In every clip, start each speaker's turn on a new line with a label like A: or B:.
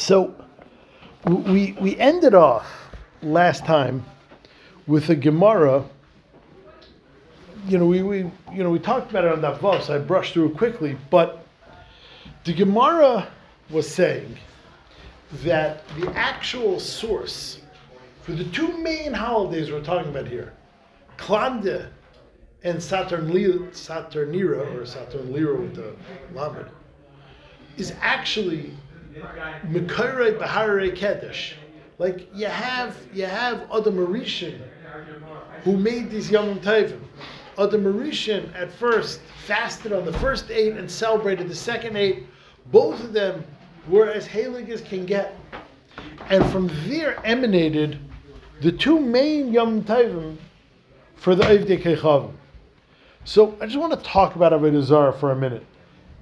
A: So we we ended off last time with a Gemara. You know, we, we you know we talked about it on that verse. I brushed through it quickly, but the Gemara was saying that the actual source for the two main holidays we're talking about here, Klande and Saturn Saturnira or Saturn Lira with the Lamed, is actually Mekare Bahare Kedesh. Like you have you have Adam Arishin who made these Yom Tovim. Adam Arishin at first fasted on the first eight and celebrated the second eight. Both of them were as halig as can get. And from there emanated the two main Yom Tovim for the Avdei Kechavim. So I just want to talk about Avodah Zarah for a minute.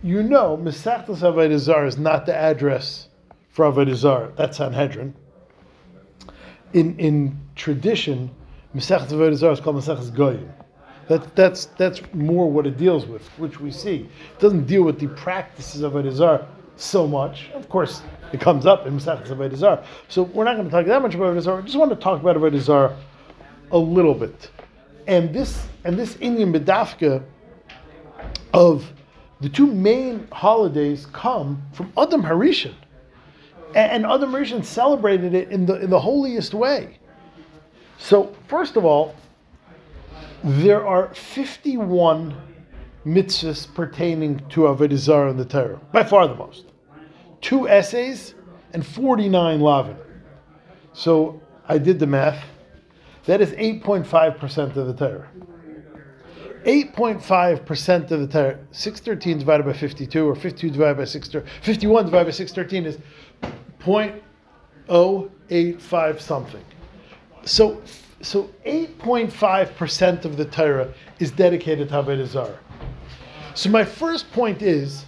A: You know, Mesachtas Avodah Zarah is not the address for Avodah Zarah. That's Sanhedrin. In in tradition, Mesachtas Avodah Zarah is called Mesachtas Goyim. That, that's that's more what it deals with, which we see. It doesn't deal with the practices of Avodah Zarah so much. Of course, it comes up in Mesachtas Avodah Zarah. So we're not going to talk that much about Avodah Zarah. I just want to talk about Avodah Zarah a little bit and this and this Indian Bedafka of the two main holidays come from Adam Harishan. And, and Adam Harishan celebrated it in the in the holiest way. So first of all, there are 51 mitzvahs pertaining to Avodah Zarah in the Torah, by far the most. Two essays and 49 lavin. So I did the math. That is 8.5% of the Torah. 8.5% of the Torah. 613 divided by 52, or 52 divided by 6, 51 divided by 613 is 0.085 something. So, so 8.5% of the Torah is dedicated to Avodah Zarah. So my first point is,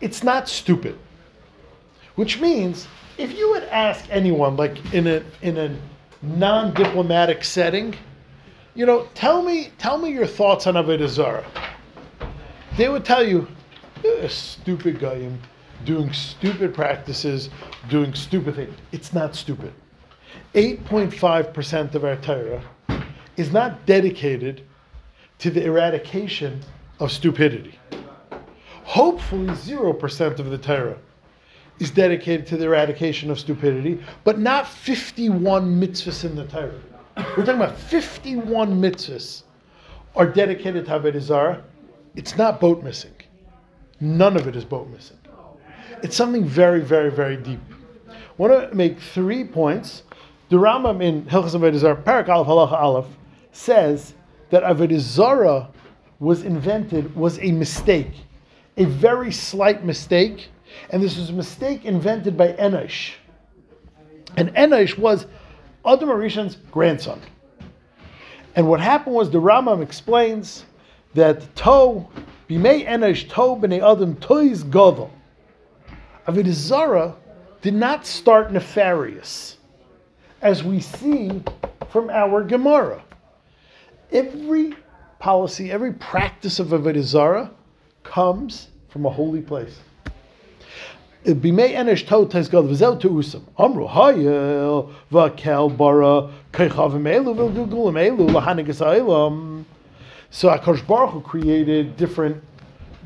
A: it's not stupid. Which means, if you would ask anyone, like in a in a non-diplomatic setting, you know, tell me, tell me your thoughts on Avodah Zarah. They would tell you, a stupid guy doing stupid practices, doing stupid things. It's not stupid. 8.5% of our Torah is not dedicated to the eradication of stupidity. Hopefully, 0% of the Torah is dedicated to the eradication of stupidity, but not 51 mitzvahs in the Torah. We're talking about 51 mitzvahs are dedicated to Avodah Zarah. It's not boat missing. None of it is boat missing. It's something very, very, very deep. I want to make three points. The Rambam in Hilchas Avodah Zarah, Parak Aleph Halacha Aleph, says that Avodah Zarah was invented, was a mistake, a very slight mistake, and this was a mistake invented by Enosh. And Enosh was Adam Arishan's grandson. And what happened was the Rambam explains that To, Bimei Enosh, To b'nei Adam, Tois Gadol. Avodah Zarah did not start nefarious, as we see from our Gemara. Every policy, every practice of Avodah Zarah comes from a holy place. Bimei enish tot has got v'zel to usam. Amru hayel v'kel bara keichavim elu v'gugulim elu lahanigas ha'ilam. So Akash Baruch Hu created different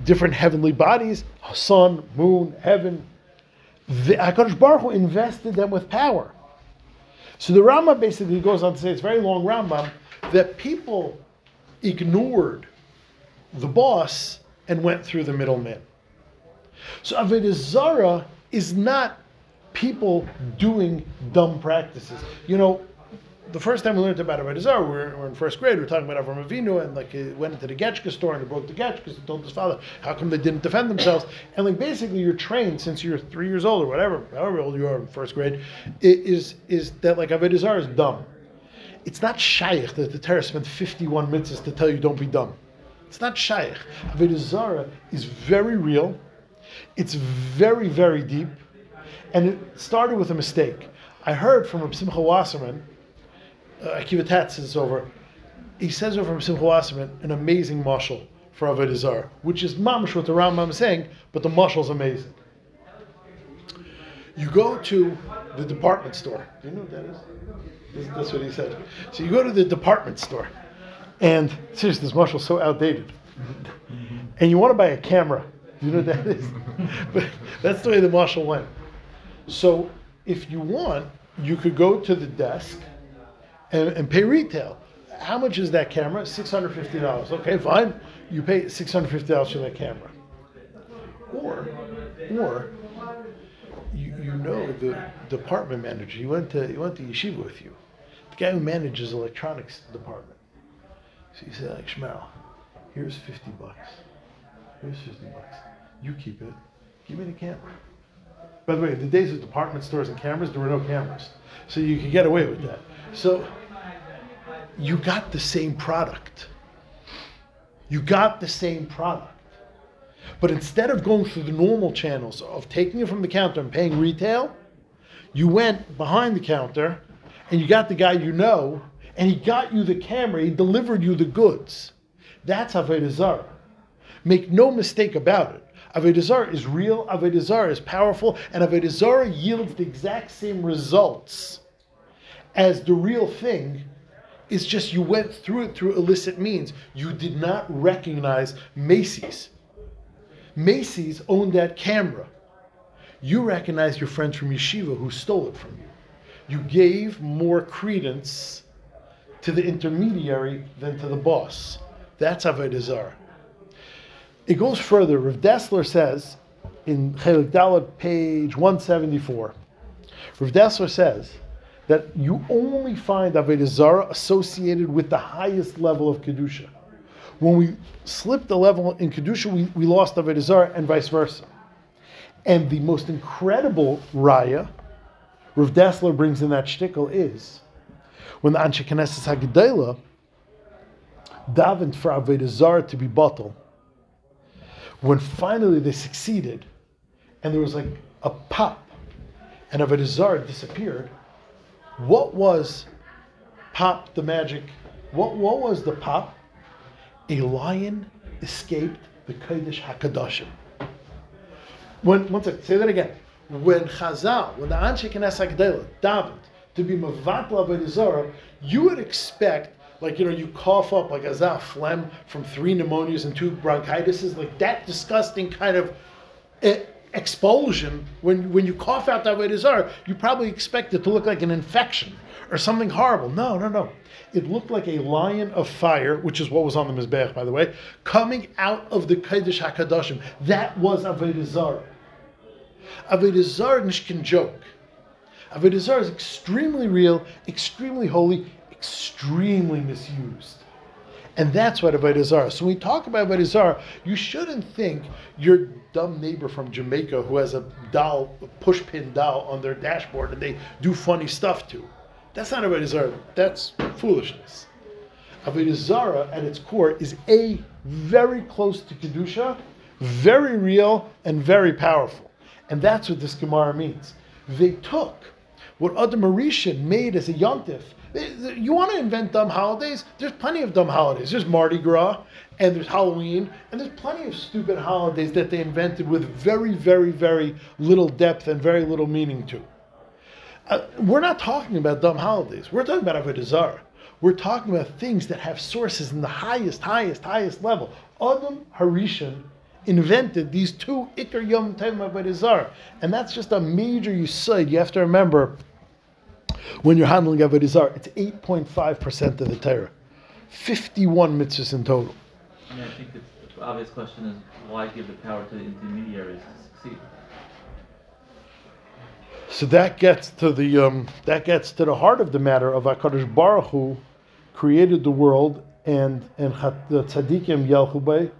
A: different heavenly bodies, sun, moon, heaven. The Akash Baruch Hu invested them with power. So the Rama basically goes on to say, it's very long Rambam, that people ignored the boss and went through the middleman. So Avodah Zarah is not people doing dumb practices. You know, the first time we learned about Avodah Zarah, we were, in first grade, we were talking about Avram Avinu, and like he went into the Getchka store and he broke the Getchkas and told his father, how come they didn't defend themselves? And like basically you're trained since you're three years old or whatever, however old you are in first grade, is, is that like Avodah Zarah is dumb. It's not shaykh that the Torah spent 51 mitzvahs to tell you don't be dumb. It's not shaykh. Avodah Zarah is very real, it's very, very deep, and it started with a mistake. I heard from Rav Simcha Wasserman, uh, Akiva Tatz is over, he says over from Simcha Wasserman an amazing mashal for Avodah Zarah, which is mamash what the Rambam is saying, but the mashal is amazing. You go to the department store. Do you know what that is? This- That's what he said. So you go to the department store, and seriously, this mashal's so outdated. And you want to buy a camera. Do you know what that is? but that's the way the mashal went. So if you want, you could go to the desk and, and pay retail. How much is that camera? Six hundred fifty dollars. Okay, fine. You pay six hundred fifty dollars for that camera. Or, or you, you know the department manager. He went to he went to yeshiva with you. The guy who manages electronics department. So you say like Shmuel, here's fifty bucks. Here's fifty bucks. You keep it. Give me the camera. By the way, in the days of department stores and cameras, there were no cameras, so you could get away with that. So you got the same product. You got the same product. But instead of going through the normal channels of taking it from the counter and paying retail, you went behind the counter and you got the guy you know and he got you the camera, he delivered you the goods. That's Avodah Zarah. Make no mistake about it. Avodah Zarah is real, Avodah Zarah is powerful, and Avodah Zarah yields the exact same results as the real thing. It's just you went through it through illicit means. You did not recognize Macy's. Macy's owned that camera. You recognize your friends from yeshiva who stole it from you. You gave more credence to the intermediary than to the boss. That's Avodah Zarah. It goes further. Rav Dessler says in Chelik Dalet, page 174, Rav Dessler says that you only find Avodah Zarah associated with the highest level of Kedusha. When we slipped the level in Kedusha, we, we lost Avodah Zarah and vice versa. And the most incredible raya, Rav Dessler brings in that shtickle is when the Anshe Knesset HaGedela davened for Avodah Zarah to be bottled, when finally they succeeded, and there was like a pop, and Avodah Zarah disappeared, what was pop the magic? What, what was the pop? A lion escaped the Kodesh HaKadoshim. When, one second, say that again. When Chazal, when the Anshe Knesset davened to be Mavatla Avodah Zarah, you would expect like you know you cough up like a phlegm from three pneumonias and two bronchitises like that disgusting kind of eh, expulsion when when you cough out that way to you probably expect it to look like an infection or something horrible. No no no. It looked like a lion of fire which is what was on the mizbeach by the way coming out of the kodesh hakadoshim. That was avodah zarah avodah zarah nishkin joke. Avodah zarah is extremely real extremely holy extremely misused. And that's what Avodah Zarah. So when we talk about Avodah Zarah, you shouldn't think your dumb neighbor from Jamaica who has a doll, a pushpin doll on their dashboard and they do funny stuff to. That's not Avodah Zarah. That's foolishness. Avodah Zarah at its core is a very close to Kedusha, very real, and very powerful. And that's what this Gemara means. They took what Adam Arishan made as a yontif you want to invent dumb holidays? There's plenty of dumb holidays. There's Mardi Gras, and there's Halloween, and there's plenty of stupid holidays that they invented with very, very, very little depth and very little meaning to. Uh, we're not talking about dumb holidays. We're talking about Avodah Zarah. We're talking about things that have sources in the highest, highest, highest level. Adam Harishan invented these two Ikar Yom Tovim Avodah Zarah, and that's just a major yisod. You have to remember when you're handling Avodah Zarah, it's 8.5% of the Torah. 51 mitzvahs in total.
B: I mean, I think the obvious question is why give the power to the intermediaries to succeed?
A: So that gets to the um, that gets to the heart of the matter of Hakadosh Baruch Hu created the world and and the tzaddikim yalchu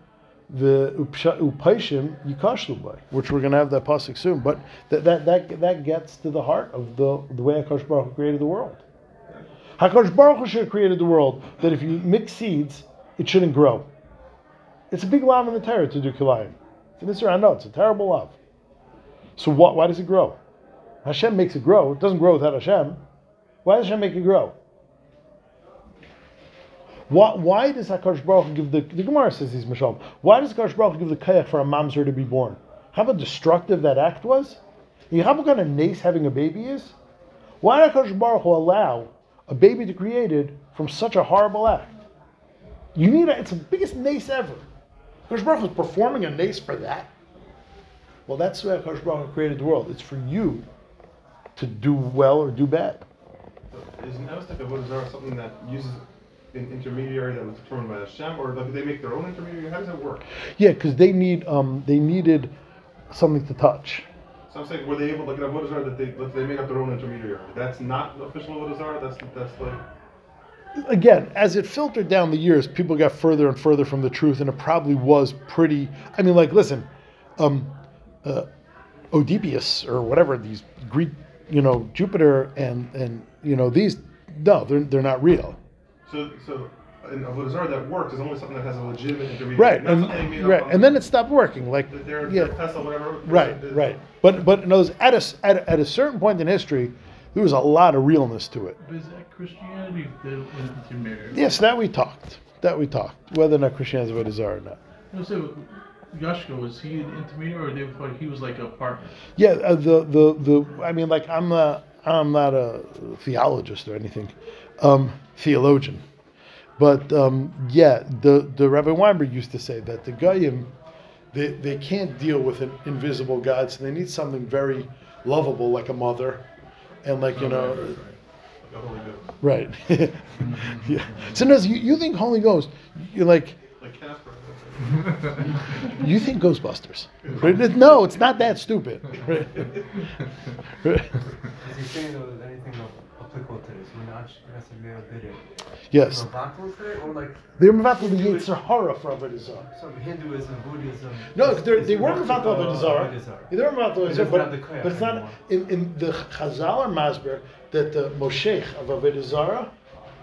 A: the upaishim yikashlu which we're going to have that pasuk soon. But that, that that that gets to the heart of the the way Hakadosh Baruch Hu created the world. Hakadosh Baruch Hu should have created the world that if you mix seeds, it shouldn't grow. It's a big love in the Torah to do kilayim. It's I know it's a terrible love. So what, why does it grow? Hashem makes it grow. It doesn't grow without Hashem. Why does Hashem make it grow? Why, why does Hakadosh Baruch give the the Gemara says he's Mishal? Why does Hakadosh Baruch give the kayach for a mamzer to be born? How about destructive that act was? You know what kind of nace having a baby is? Why did Hakadosh Baruch allow a baby to be created from such a horrible act? You need a, it's the biggest nace ever. Hakadosh Baruch is performing a nace for that. Well, that's why Hakadosh Baruch created the world. It's for you to do well or do bad.
C: Is an aspect of what is something that uses an intermediary that was determined by Hashem, or do they make their own intermediary? How does that work?
A: Yeah, because they need um, they needed something to touch.
C: So I'm saying, were they able, like, in what is there that they that they make up their own intermediary? That's not official what is there. That's that's like.
A: Again, as it filtered down the years, people got further and further from the truth, and it probably was pretty. I mean, like, listen, um, uh, Oedipus or whatever these Greek, you know, Jupiter and and you know these, no, they're they're not real.
C: So so. In what is there that works is only something that has a legitimate intermediary.
A: Right, and
C: something made up
A: right, and then it stopped working. Like,
C: that They're,
A: yeah,
C: they're Tesla, whatever.
A: Right,
C: the-
A: right. But but in other at a, s- at, a, at a certain point in history, there was a lot of realness to it.
D: But is that Christianity the intermediary?
A: Yes, that we talked. That we talked. Whether or not Christianity is a are or not.
D: No, so Yashka was he an intermediary, or they thought he was like a partner?
A: Yeah, uh, the the the. I mean, like I'm not I'm not a theologist or anything, um, theologian, but um, yeah, the the Rabbi Weinberg used to say that the goyim, they they can't deal with an invisible God, so they need something very lovable like a mother, and like you know. Right. yeah. So no, you, you think Holy Ghost, you're like. you think Ghostbusters. Right? No, it's not that stupid. Right. Right.
E: Is he saying though that anything applicable to this? We're not necessarily did it.
A: Yes.
E: Mavatal or like
A: They're Mavatal the Yetzer Hara for Avodah
E: some Hinduism, Buddhism?
A: No, they're, they were
E: worship
A: Mavatal
E: of oh,
A: Avodah Zarah.
E: Avodah Zarah.
A: They're Mavatal Avodah
E: It
A: Zarah,
E: doesn't
A: but,
E: have the
A: but it's not in, in the Chazal or Masber that the Moshe of Avodah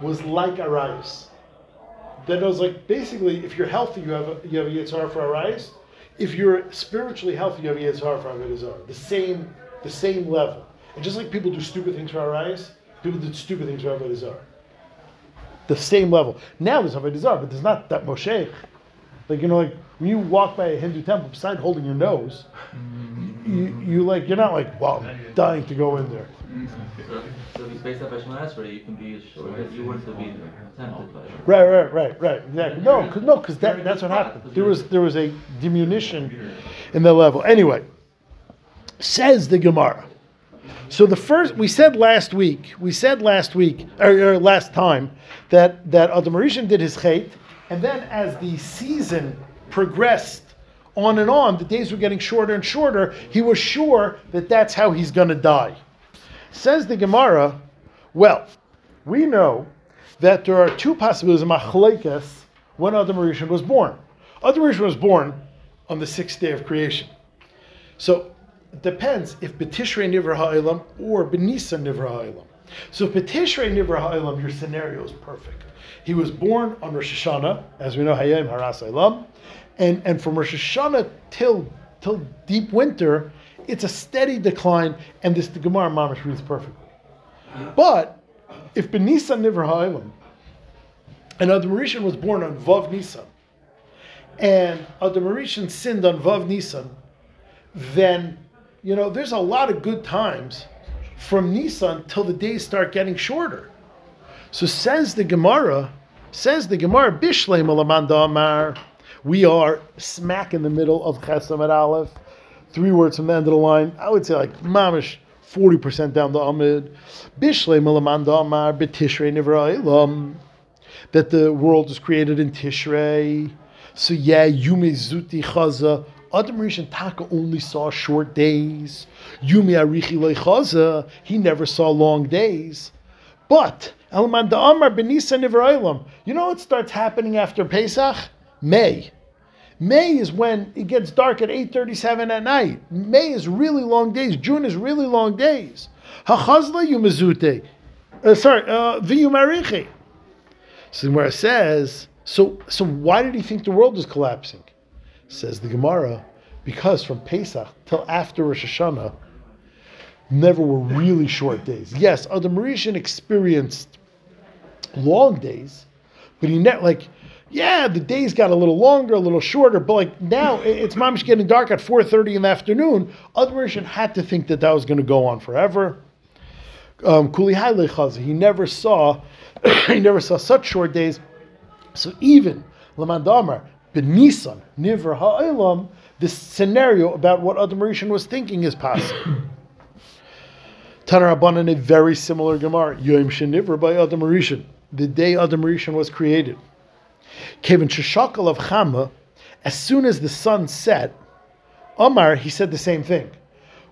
A: was like Arayis. That was like basically, if you're healthy, you have a, you have a Yetzer Hara for Arayis. If you're spiritually healthy, you have a Yetzer Hara for Avodah. The same, the same level. And just like people do stupid things for Arayis, people do stupid things for Avodah. The same level. Now there's Avodah but there's not that Moshe. Like you know, like when you walk by a Hindu temple, besides holding your nose, you, you like you're not like, wow, I'm dying to go in there.
B: So, so if it's based off Shemon Esrei, you can be that you weren't be tempted by it.
A: Right, right, right, right. Exactly. No, cause, no, because that, that's what happened. There was there was a diminution in the level. Anyway, says the Gemara. So the first we said last week, we said last week or, or last time that that Adam did his chait, and then as the season progressed on and on, the days were getting shorter and shorter. He was sure that that's how he's going to die. Says the Gemara, well, we know that there are two possibilities of machlekes when Adam Rishon was born. Adam Rishon was born on the sixth day of creation. So it depends if Betishrei Nivra Ha'ilam or Benisa Nivra Ha'ilam. So if Betishrei Nivra Ha'ilam, your scenario is perfect. He was born on Rosh Hashanah, as we know, Hayim Haras Ha'ilam, and, and from Rosh Hashanah till, till deep winter, it's a steady decline, and this the Gemara Mamish reads perfectly. But if Benisa Nivra Ha'ilam, and Adam Rishon was born on Vav Nisan, and Adam Rishon sinned on Vav Nisan, then you know there's a lot of good times from Nisan till the days start getting shorter. So says the Gemara, says the Gemara, Bishlem Alamanda Amar, we are smack in the middle of Chesam at Aleph, three words from the end of the line. I would say like mamish. 40% down the Amid. Bishlem Alamanda Amar, Betishrei Nivra that the world was created in Tishrei. So yeah, Yume Zuti Chaza. Adam Rishon Taka only saw short days. Yumi Arichi Lei Chaza. He never saw long days. But Elman da Amar Benisa Nivrailam. You know what starts happening after Pesach? May. May is when it gets dark at 8.37 at night. May is really long days. June is really long days. Hachazla Yumazute. Uh, sorry, uh, Viyumarichi. So where it says, so so why did he think the world was collapsing? Says the Gemara, because from Pesach till after Rosh Hashanah, never were really short days. Yes, Adam Rishon experienced long days, but he never like yeah, the days got a little longer, a little shorter, but like now it's mamish getting dark at 4.30 in the afternoon. Rishon had to think that that was going to go on forever. Um, he never saw, he never saw such short days. So even Lamandamar, Benisan, Nivra Ha'olam, this scenario about what Adam Rishon was thinking is possible. Tanar Rabbanan, a very similar Gemara, Yom Shenivra by Adam Rishon, the day Adam Rishon was created. Kevin Shashakal of Chama, as soon as the sun set, Omar, he said the same thing,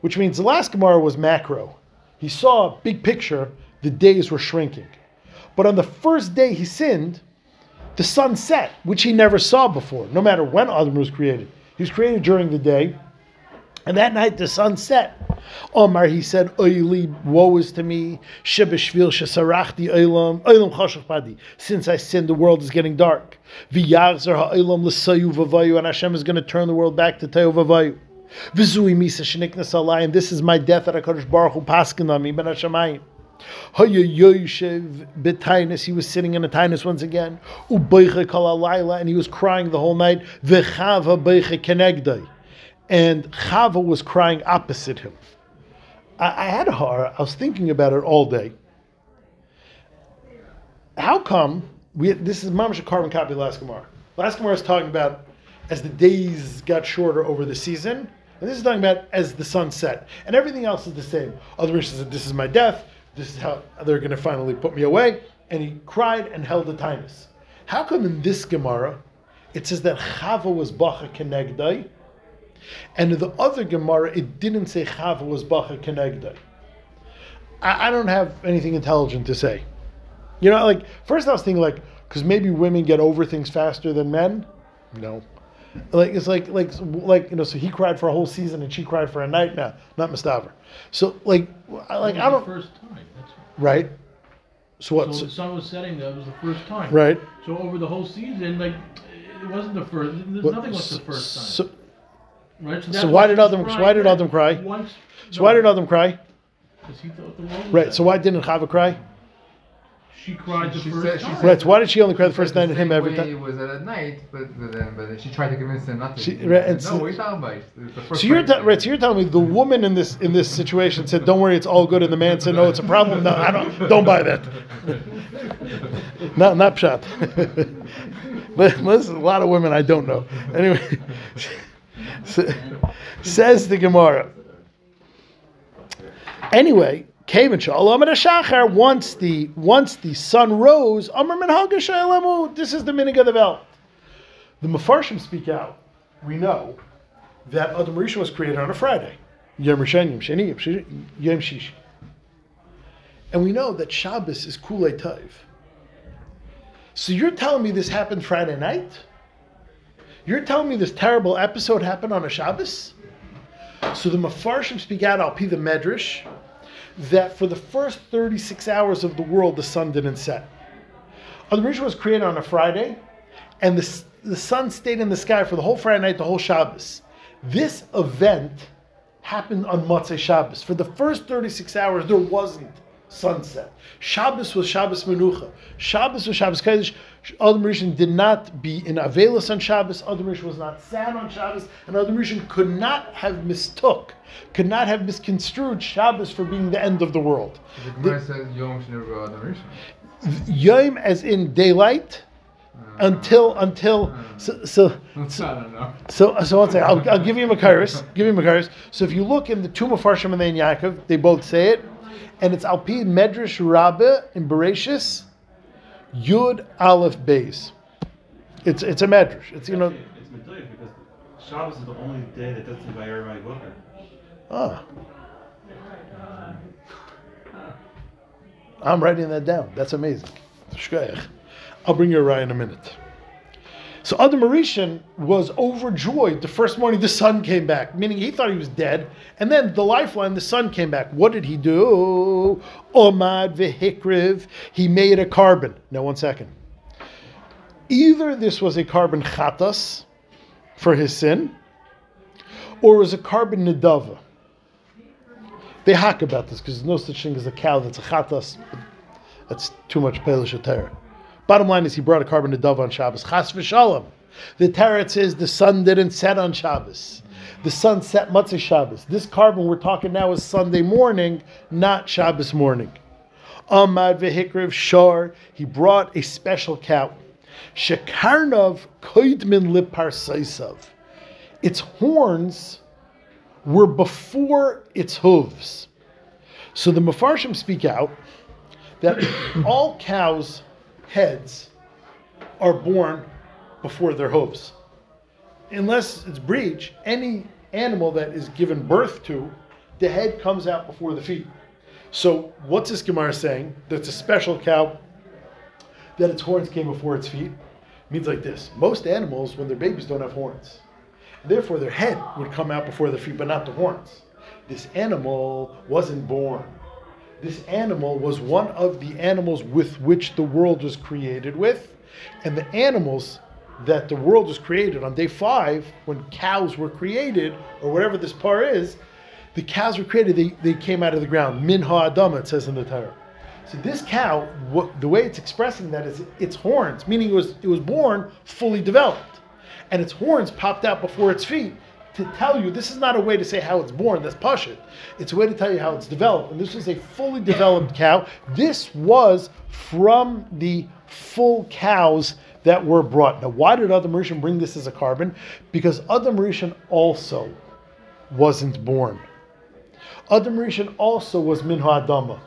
A: which means the last Gemara was macro. He saw a big picture, the days were shrinking. But on the first day he sinned, the sun set, which he never saw before, no matter when Adam was created. He was created during the day, and that night the sun set. Omar, he said, Oili, woe is to me, Shebeshvil shesarachti oilam, oilam chashach padi. Since I sinned, the world is getting dark. V'yachzer ha'olam l'sayu v'vayu, and Hashem is going to turn the world back to Tayu v'vayu. V'zui misa sheniknas alai, and this is my death that HaKadosh Baruch Hu paskin on me, ben Hashemayim. He was sitting in a tainus once again. And he was crying the whole night. And Chava was crying opposite him. I, I had a horror. I was thinking about it all day. How come we? This is Mamash carbon copy of last Gemara. Last Gemara is talking about as the days got shorter over the season, and this is talking about as the sun set, and everything else is the same. Other verses said, "This is my death. This is how they're going to finally put me away." And he cried and held the tinus. How come in this Gemara it says that Chava was bacha kenegdai, and in the other Gemara it didn't say Chava was bacha kenegdai? I, I don't have anything intelligent to say. You know, like first I was thinking like because maybe women get over things faster than men. No, like it's like like like you know. So he cried for a whole season and she cried for a night. Now, not Mustafa. So like I like I don't
D: the first time. That's
A: right. So what?
D: so the sun was setting. That was the first time.
A: right.
D: So over the whole season, like it wasn't the first. There's
A: What-
D: nothing like the first time.
A: So,
D: right.
A: so
D: that's
A: why did
D: she was
A: Adam- so why did
D: that
A: Adam cry?
D: Once.
A: so why did Adam cry?
D: Because he thought the world was
A: Right. So why didn't Chava cry?
D: She cried the
F: She
D: first
F: said-
D: time.
F: said-
A: Right. So why did she only cry the first
F: said
A: night and him every time?
F: It was at night, but but then, but then she tried to convince him not to.
A: She-
F: He
A: right,
F: said,
A: and so-
F: no, what are you talking about? It's the first
A: So you're
F: night."
A: te- right. So you're telling me the woman in this in this situation said, "Don't worry, it's all good," and the man said, "No, it's a problem." No, I don't. Don't buy that. not not pshat. but listen, a lot of women I don't know. Anyway, says the Gemara. Anyway, Kavan Shalom and. Once the once the sun rose, Amr. This is the minig of the belt. The Mefarshim speak out. We know that Adam Rishon was created on a Friday. And we know that Shabbos is Kulei Tov. So you're telling me this happened Friday night? You're telling me this terrible episode happened on a Shabbos? So the Mefarshim speak out, I'll the Medrash, that for the first 36 hours of the world, the sun didn't set. Uh, the Rishon was created on a Friday, and the, the sun stayed in the sky for the whole Friday night, the whole Shabbos. This event happened on Motzei Shabbos. For the first 36 hours, there wasn't sunset. Shabbos was Shabbos Menucha. Shabbos was Shabbos Kodesh. Adam Rishon did not be in Avelis on Shabbos. Adam Rishon was not sad on Shabbos. And Adam Rishon could not have mistook, could not have misconstrued Shabbos for being the end of the world.
F: The Gemara says Yom Shnei Adam Rishon.
A: Yom as in daylight until until so so
F: so,
A: so, so one second. I'll, I'll give you a Makaris. Give you a Makaris. So if you look in the Tomb of Farshim and then Yaakov, they both say it, and it's Alpi Medrash Rabbah in Bereshis, Yud Aleph Beis. It's it's a Medrash. It's you know.
C: It's meduyik because Shabbos is the only day that doesn't by Erev Boker.
A: Ah. I'm writing that down. That's amazing. I'll bring you a rye in a minute. So Adam Arishan was overjoyed the first morning the sun came back, meaning he thought he was dead. And then the lifeline, the sun came back. What did he do? Omad vehikriv. He made a korban. Now, one second. Either this was a korban chatas for his sin, or it was a korban nedava. They hack about this because there's no such thing as a cow that's a chatas. That's too much Pelish. Bottom line is he brought a korban to dove on Shabbos. Chas v'shalom. The Tarot says the sun didn't set on Shabbos. The sun set Motzei Shabbos. This korban we're talking now is Sunday morning, not Shabbos morning. Amad v'hikriv shar. He brought a special cow. Shekarnov koidmin liparsaisav. Its horns were before its hooves. So the Mefarshim speak out that all cows' heads are born before their hooves. Unless it's breech, any animal that is given birth to, the head comes out before the feet. So what's this Gemara saying? That's a special cow that its horns came before its feet. means like this. Most animals, when they're babies, don't have horns. Therefore, their head would come out before their feet, but not the horns. This animal wasn't born. This animal was one of the animals with which the world was created with. And the animals that the world was created on day five, when cows were created, or whatever this par is, the cows were created, they, they came out of the ground. Min ha'adama, it says in the Torah. So this cow, what, the way it's expressing that is its horns, meaning it was, it was born fully developed. And its horns popped out before its feet to tell you this is not a way to say how it's born, that's pashit. It's a way to tell you how it's developed. And this was a fully developed cow. This was from the full cows that were brought. Now, why did Adam Rishon bring this as a korban? Because Adam Rishon also wasn't born. Adam Rishon also was Min Ha'adama.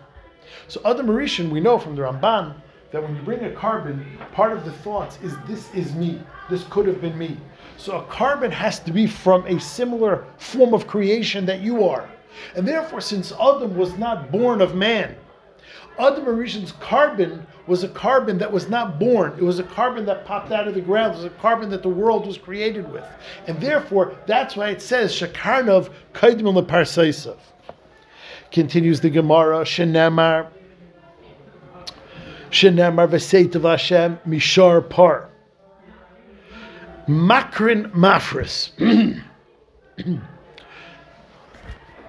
A: So Adam Rishon, we know from the Ramban that when you bring a korban, part of the thoughts is this is me. This could have been me. So a korban has to be from a similar form of creation that you are. And therefore, since Adam was not born of man, Adam Rishon's korban was a korban that was not born. It was a korban that popped out of the ground. It was a korban that the world was created with. And therefore, that's why it says, Shakarnov Kaidmil Leparsaisav. Continues the Gemara, Shenamar, Shenamar Vesetav Hashem Mishar Par. Makrin Mafris.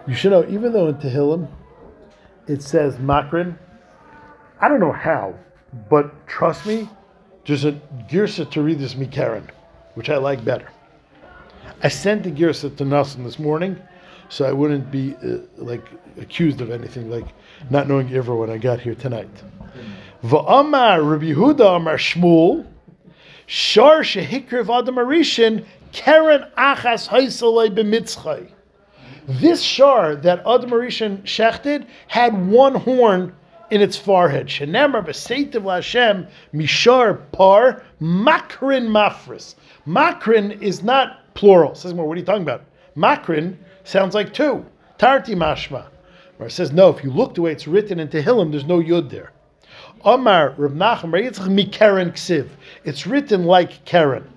A: you should know, even though in Tehillim it says Makrin, I don't know how, but trust me, there's a Girsa to read this Mikaren, which I like better. I sent the Girsa to Nassim this morning, so I wouldn't be uh, like accused of anything, like not knowing ever when I got here tonight. Va'amar Rabbi Huda Amar Shmuel, Shar Shehikriv Adam Arishin, Karen Achas Haisalei B'mitzchai. This shar that Adam Arishin shechted had one horn in its forehead. Shenemar b'seitiv Hashem mishar par makrin mafris. Makrin is not plural. Says more. What are you talking about? Makrin sounds like two. Tarti mashma. Where it says no. If you look the way it's written in Tehillim, there's no yud there. Omar Rav Nachum ksiv. It's written like Karen.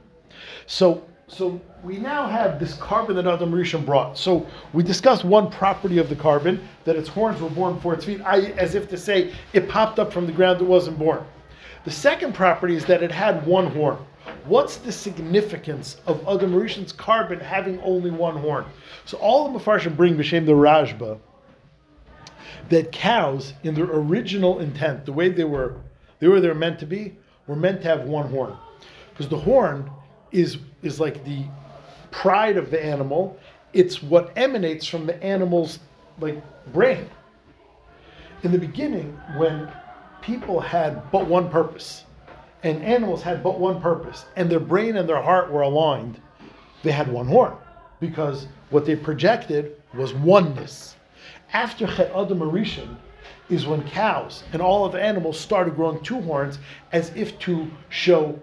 A: So so we now have this korban that Adam Rishon brought. So we discussed one property of the korban, that its horns were born before its feet, as if to say it popped up from the ground, it wasn't born. The second property is that it had one horn. What's the significance of Adam Rishon's korban having only one horn? So all the Mefarshim bring B'Shem the Rajba, that cows, in their original intent, the way they were, they were they were meant to be, were meant to have one horn. Because the horn is is like the pride of the animal. It's what emanates from the animal's like brain. In the beginning, when people had but one purpose, and animals had but one purpose, and their brain and their heart were aligned, they had one horn. Because what they projected was oneness. After Chet Adam Arishan is when cows and all of the animals started growing two horns as if to show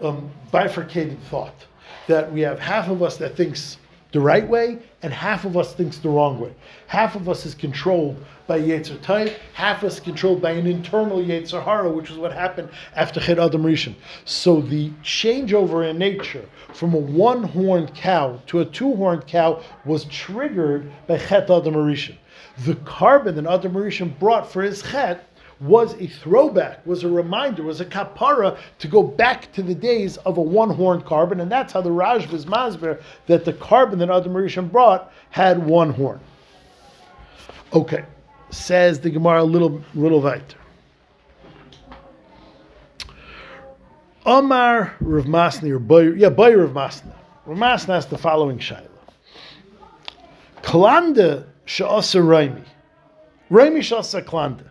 A: um, bifurcated thought that we have half of us that thinks the right way and half of us thinks the wrong way. Half of us is controlled by Yetzer Tov, half of us is controlled by an internal Yetzer Hara, which is what happened after Chet Adam Rishon. So the changeover in nature from a one-horned cow to a two-horned cow was triggered by Chet Adam Rishon. The korban that Adam Rishon brought for his Chet was a throwback, was a reminder, was a kapara to go back to the days of a one-horned korban, and that's how the Raj was masber that the korban that Adam Rishon brought had one horn. Okay, says the Gemara little little weiter. Omar Rav Masni or Boy, yeah, Boy Rav Masna. Rav Masna has the following shaila. Klanda sha'asa Raimi. Raimi sha'asa Klanda.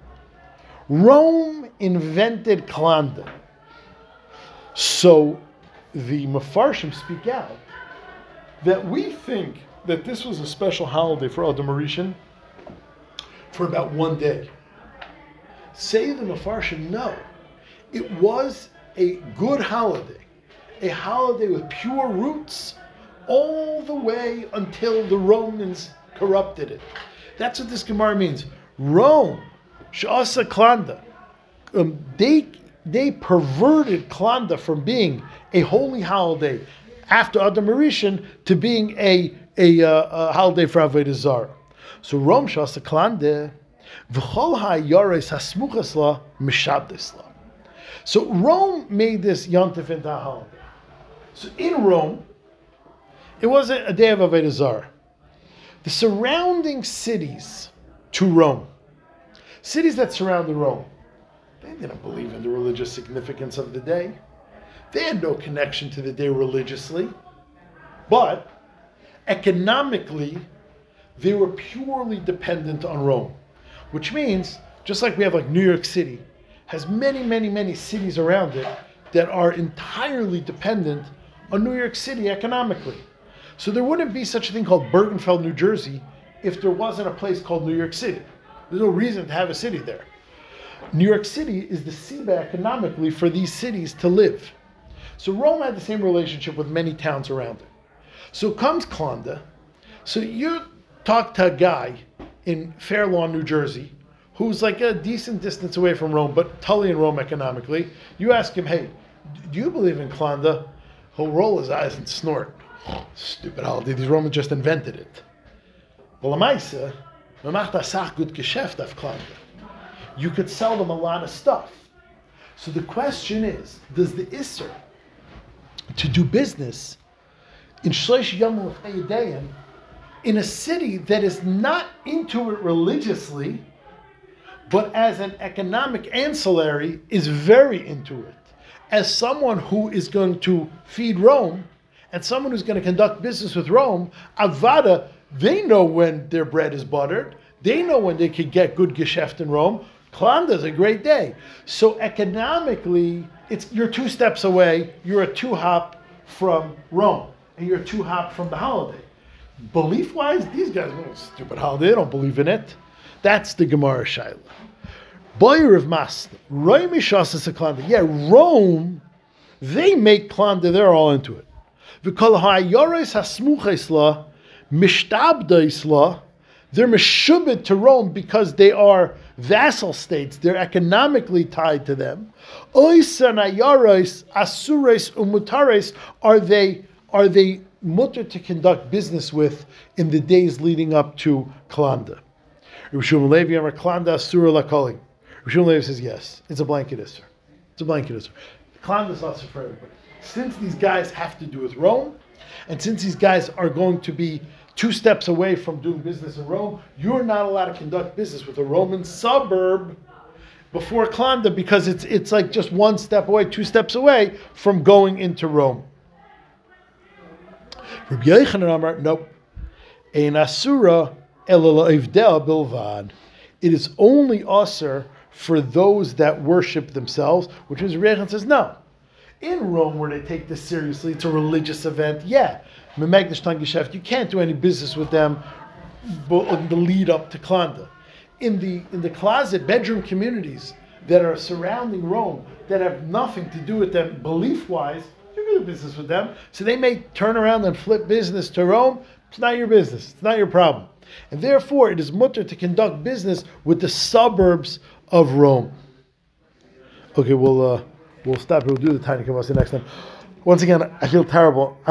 A: Rome invented Klanda. So the Mefarshim speak out that we think that this was a special holiday for Adam Mauritian for about one day. Say the Mefarshim, no. It was a good holiday, a holiday with pure roots all the way until the Romans corrupted it. That's what this Gemara means. Rome, Shasa Klanda, um, they, they perverted Klanda from being a holy holiday after Adam to being a, a, uh, a holiday for Avodah. So Rome Shasa Klanda, v'chol ha'yores hasmuchas la mishabdes la. So Rome made this Yontif into a holiday. So in Rome, it wasn't a day of Avodah. The surrounding cities to Rome, cities that surrounded Rome, they didn't believe in the religious significance of the day. They had no connection to the day religiously, but economically, they were purely dependent on Rome, which means just like we have like New York City has many, many, many cities around it that are entirely dependent on New York City economically. So there wouldn't be such a thing called Bergenfield, New Jersey, if there wasn't a place called New York City. There's no reason to have a city there. New York City is the seabed economically for these cities to live. So Rome had the same relationship with many towns around it. So comes Klonda. So you talk to a guy in Fair Lawn, New Jersey, who's like a decent distance away from Rome, but Tully in Rome economically. You ask him, hey, do you believe in Klonda? He'll roll his eyes and snort. Stupid holiday. These Romans just invented it. Well, Lamaisa, good geschäft. You could sell them a lot of stuff. So the question is, does the Isser to do business in Shleish Yom L'Chayidayim in a city that is not into it religiously, but as an economic ancillary is very into it. As someone who is going to feed Rome and someone who's going to conduct business with Rome, Avada, they know when their bread is buttered. They know when they can get good geschäft in Rome. Klanda is a great day. So economically, it's you're two steps away. You're a two hop from Rome, and you're a two hop from the holiday. Belief wise, these guys are stupid holiday. They don't believe in it. That's the Gemara Shaila. Boyer of Mas, Roy Mishasa Klanda. Yeah, Rome, they make Klanda. They're all into it. V'kol ha'yores hasmuches la. They're meshubit to Rome because they are vassal states. They're economically tied to them. Oisanayaros, asures, umutares are they are they mutter to conduct business with in the days leading up to Klanda. Rishon Levi Amar Klanda Asura Lakoli. Rishon Levi says yes, it's a blanket isser. It's a blanket isser. Klanda is not for everybody. Since these guys have to do with Rome, and since these guys are going to be two steps away from doing business in Rome, you're not allowed to conduct business with a Roman suburb before Klanda because it's it's like just one step away, two steps away from going into Rome. Rabbi Yochanan Amar, nope. Ein asura bilvad. It is only usher for those that worship themselves, which is Rechan says no. In Rome, where they take this seriously, it's a religious event. Yeah, you can't do any business with them in the lead up to Klanda. In the in the closet bedroom communities that are surrounding Rome that have nothing to do with them belief wise, you can do business with them. So they may turn around and flip business to Rome. It's not your business. It's not your problem. And therefore, it is mutter to conduct business with the suburbs of Rome. Okay, we'll uh, we'll stop. We'll do the tiny the next time. Once again, I feel terrible. I'm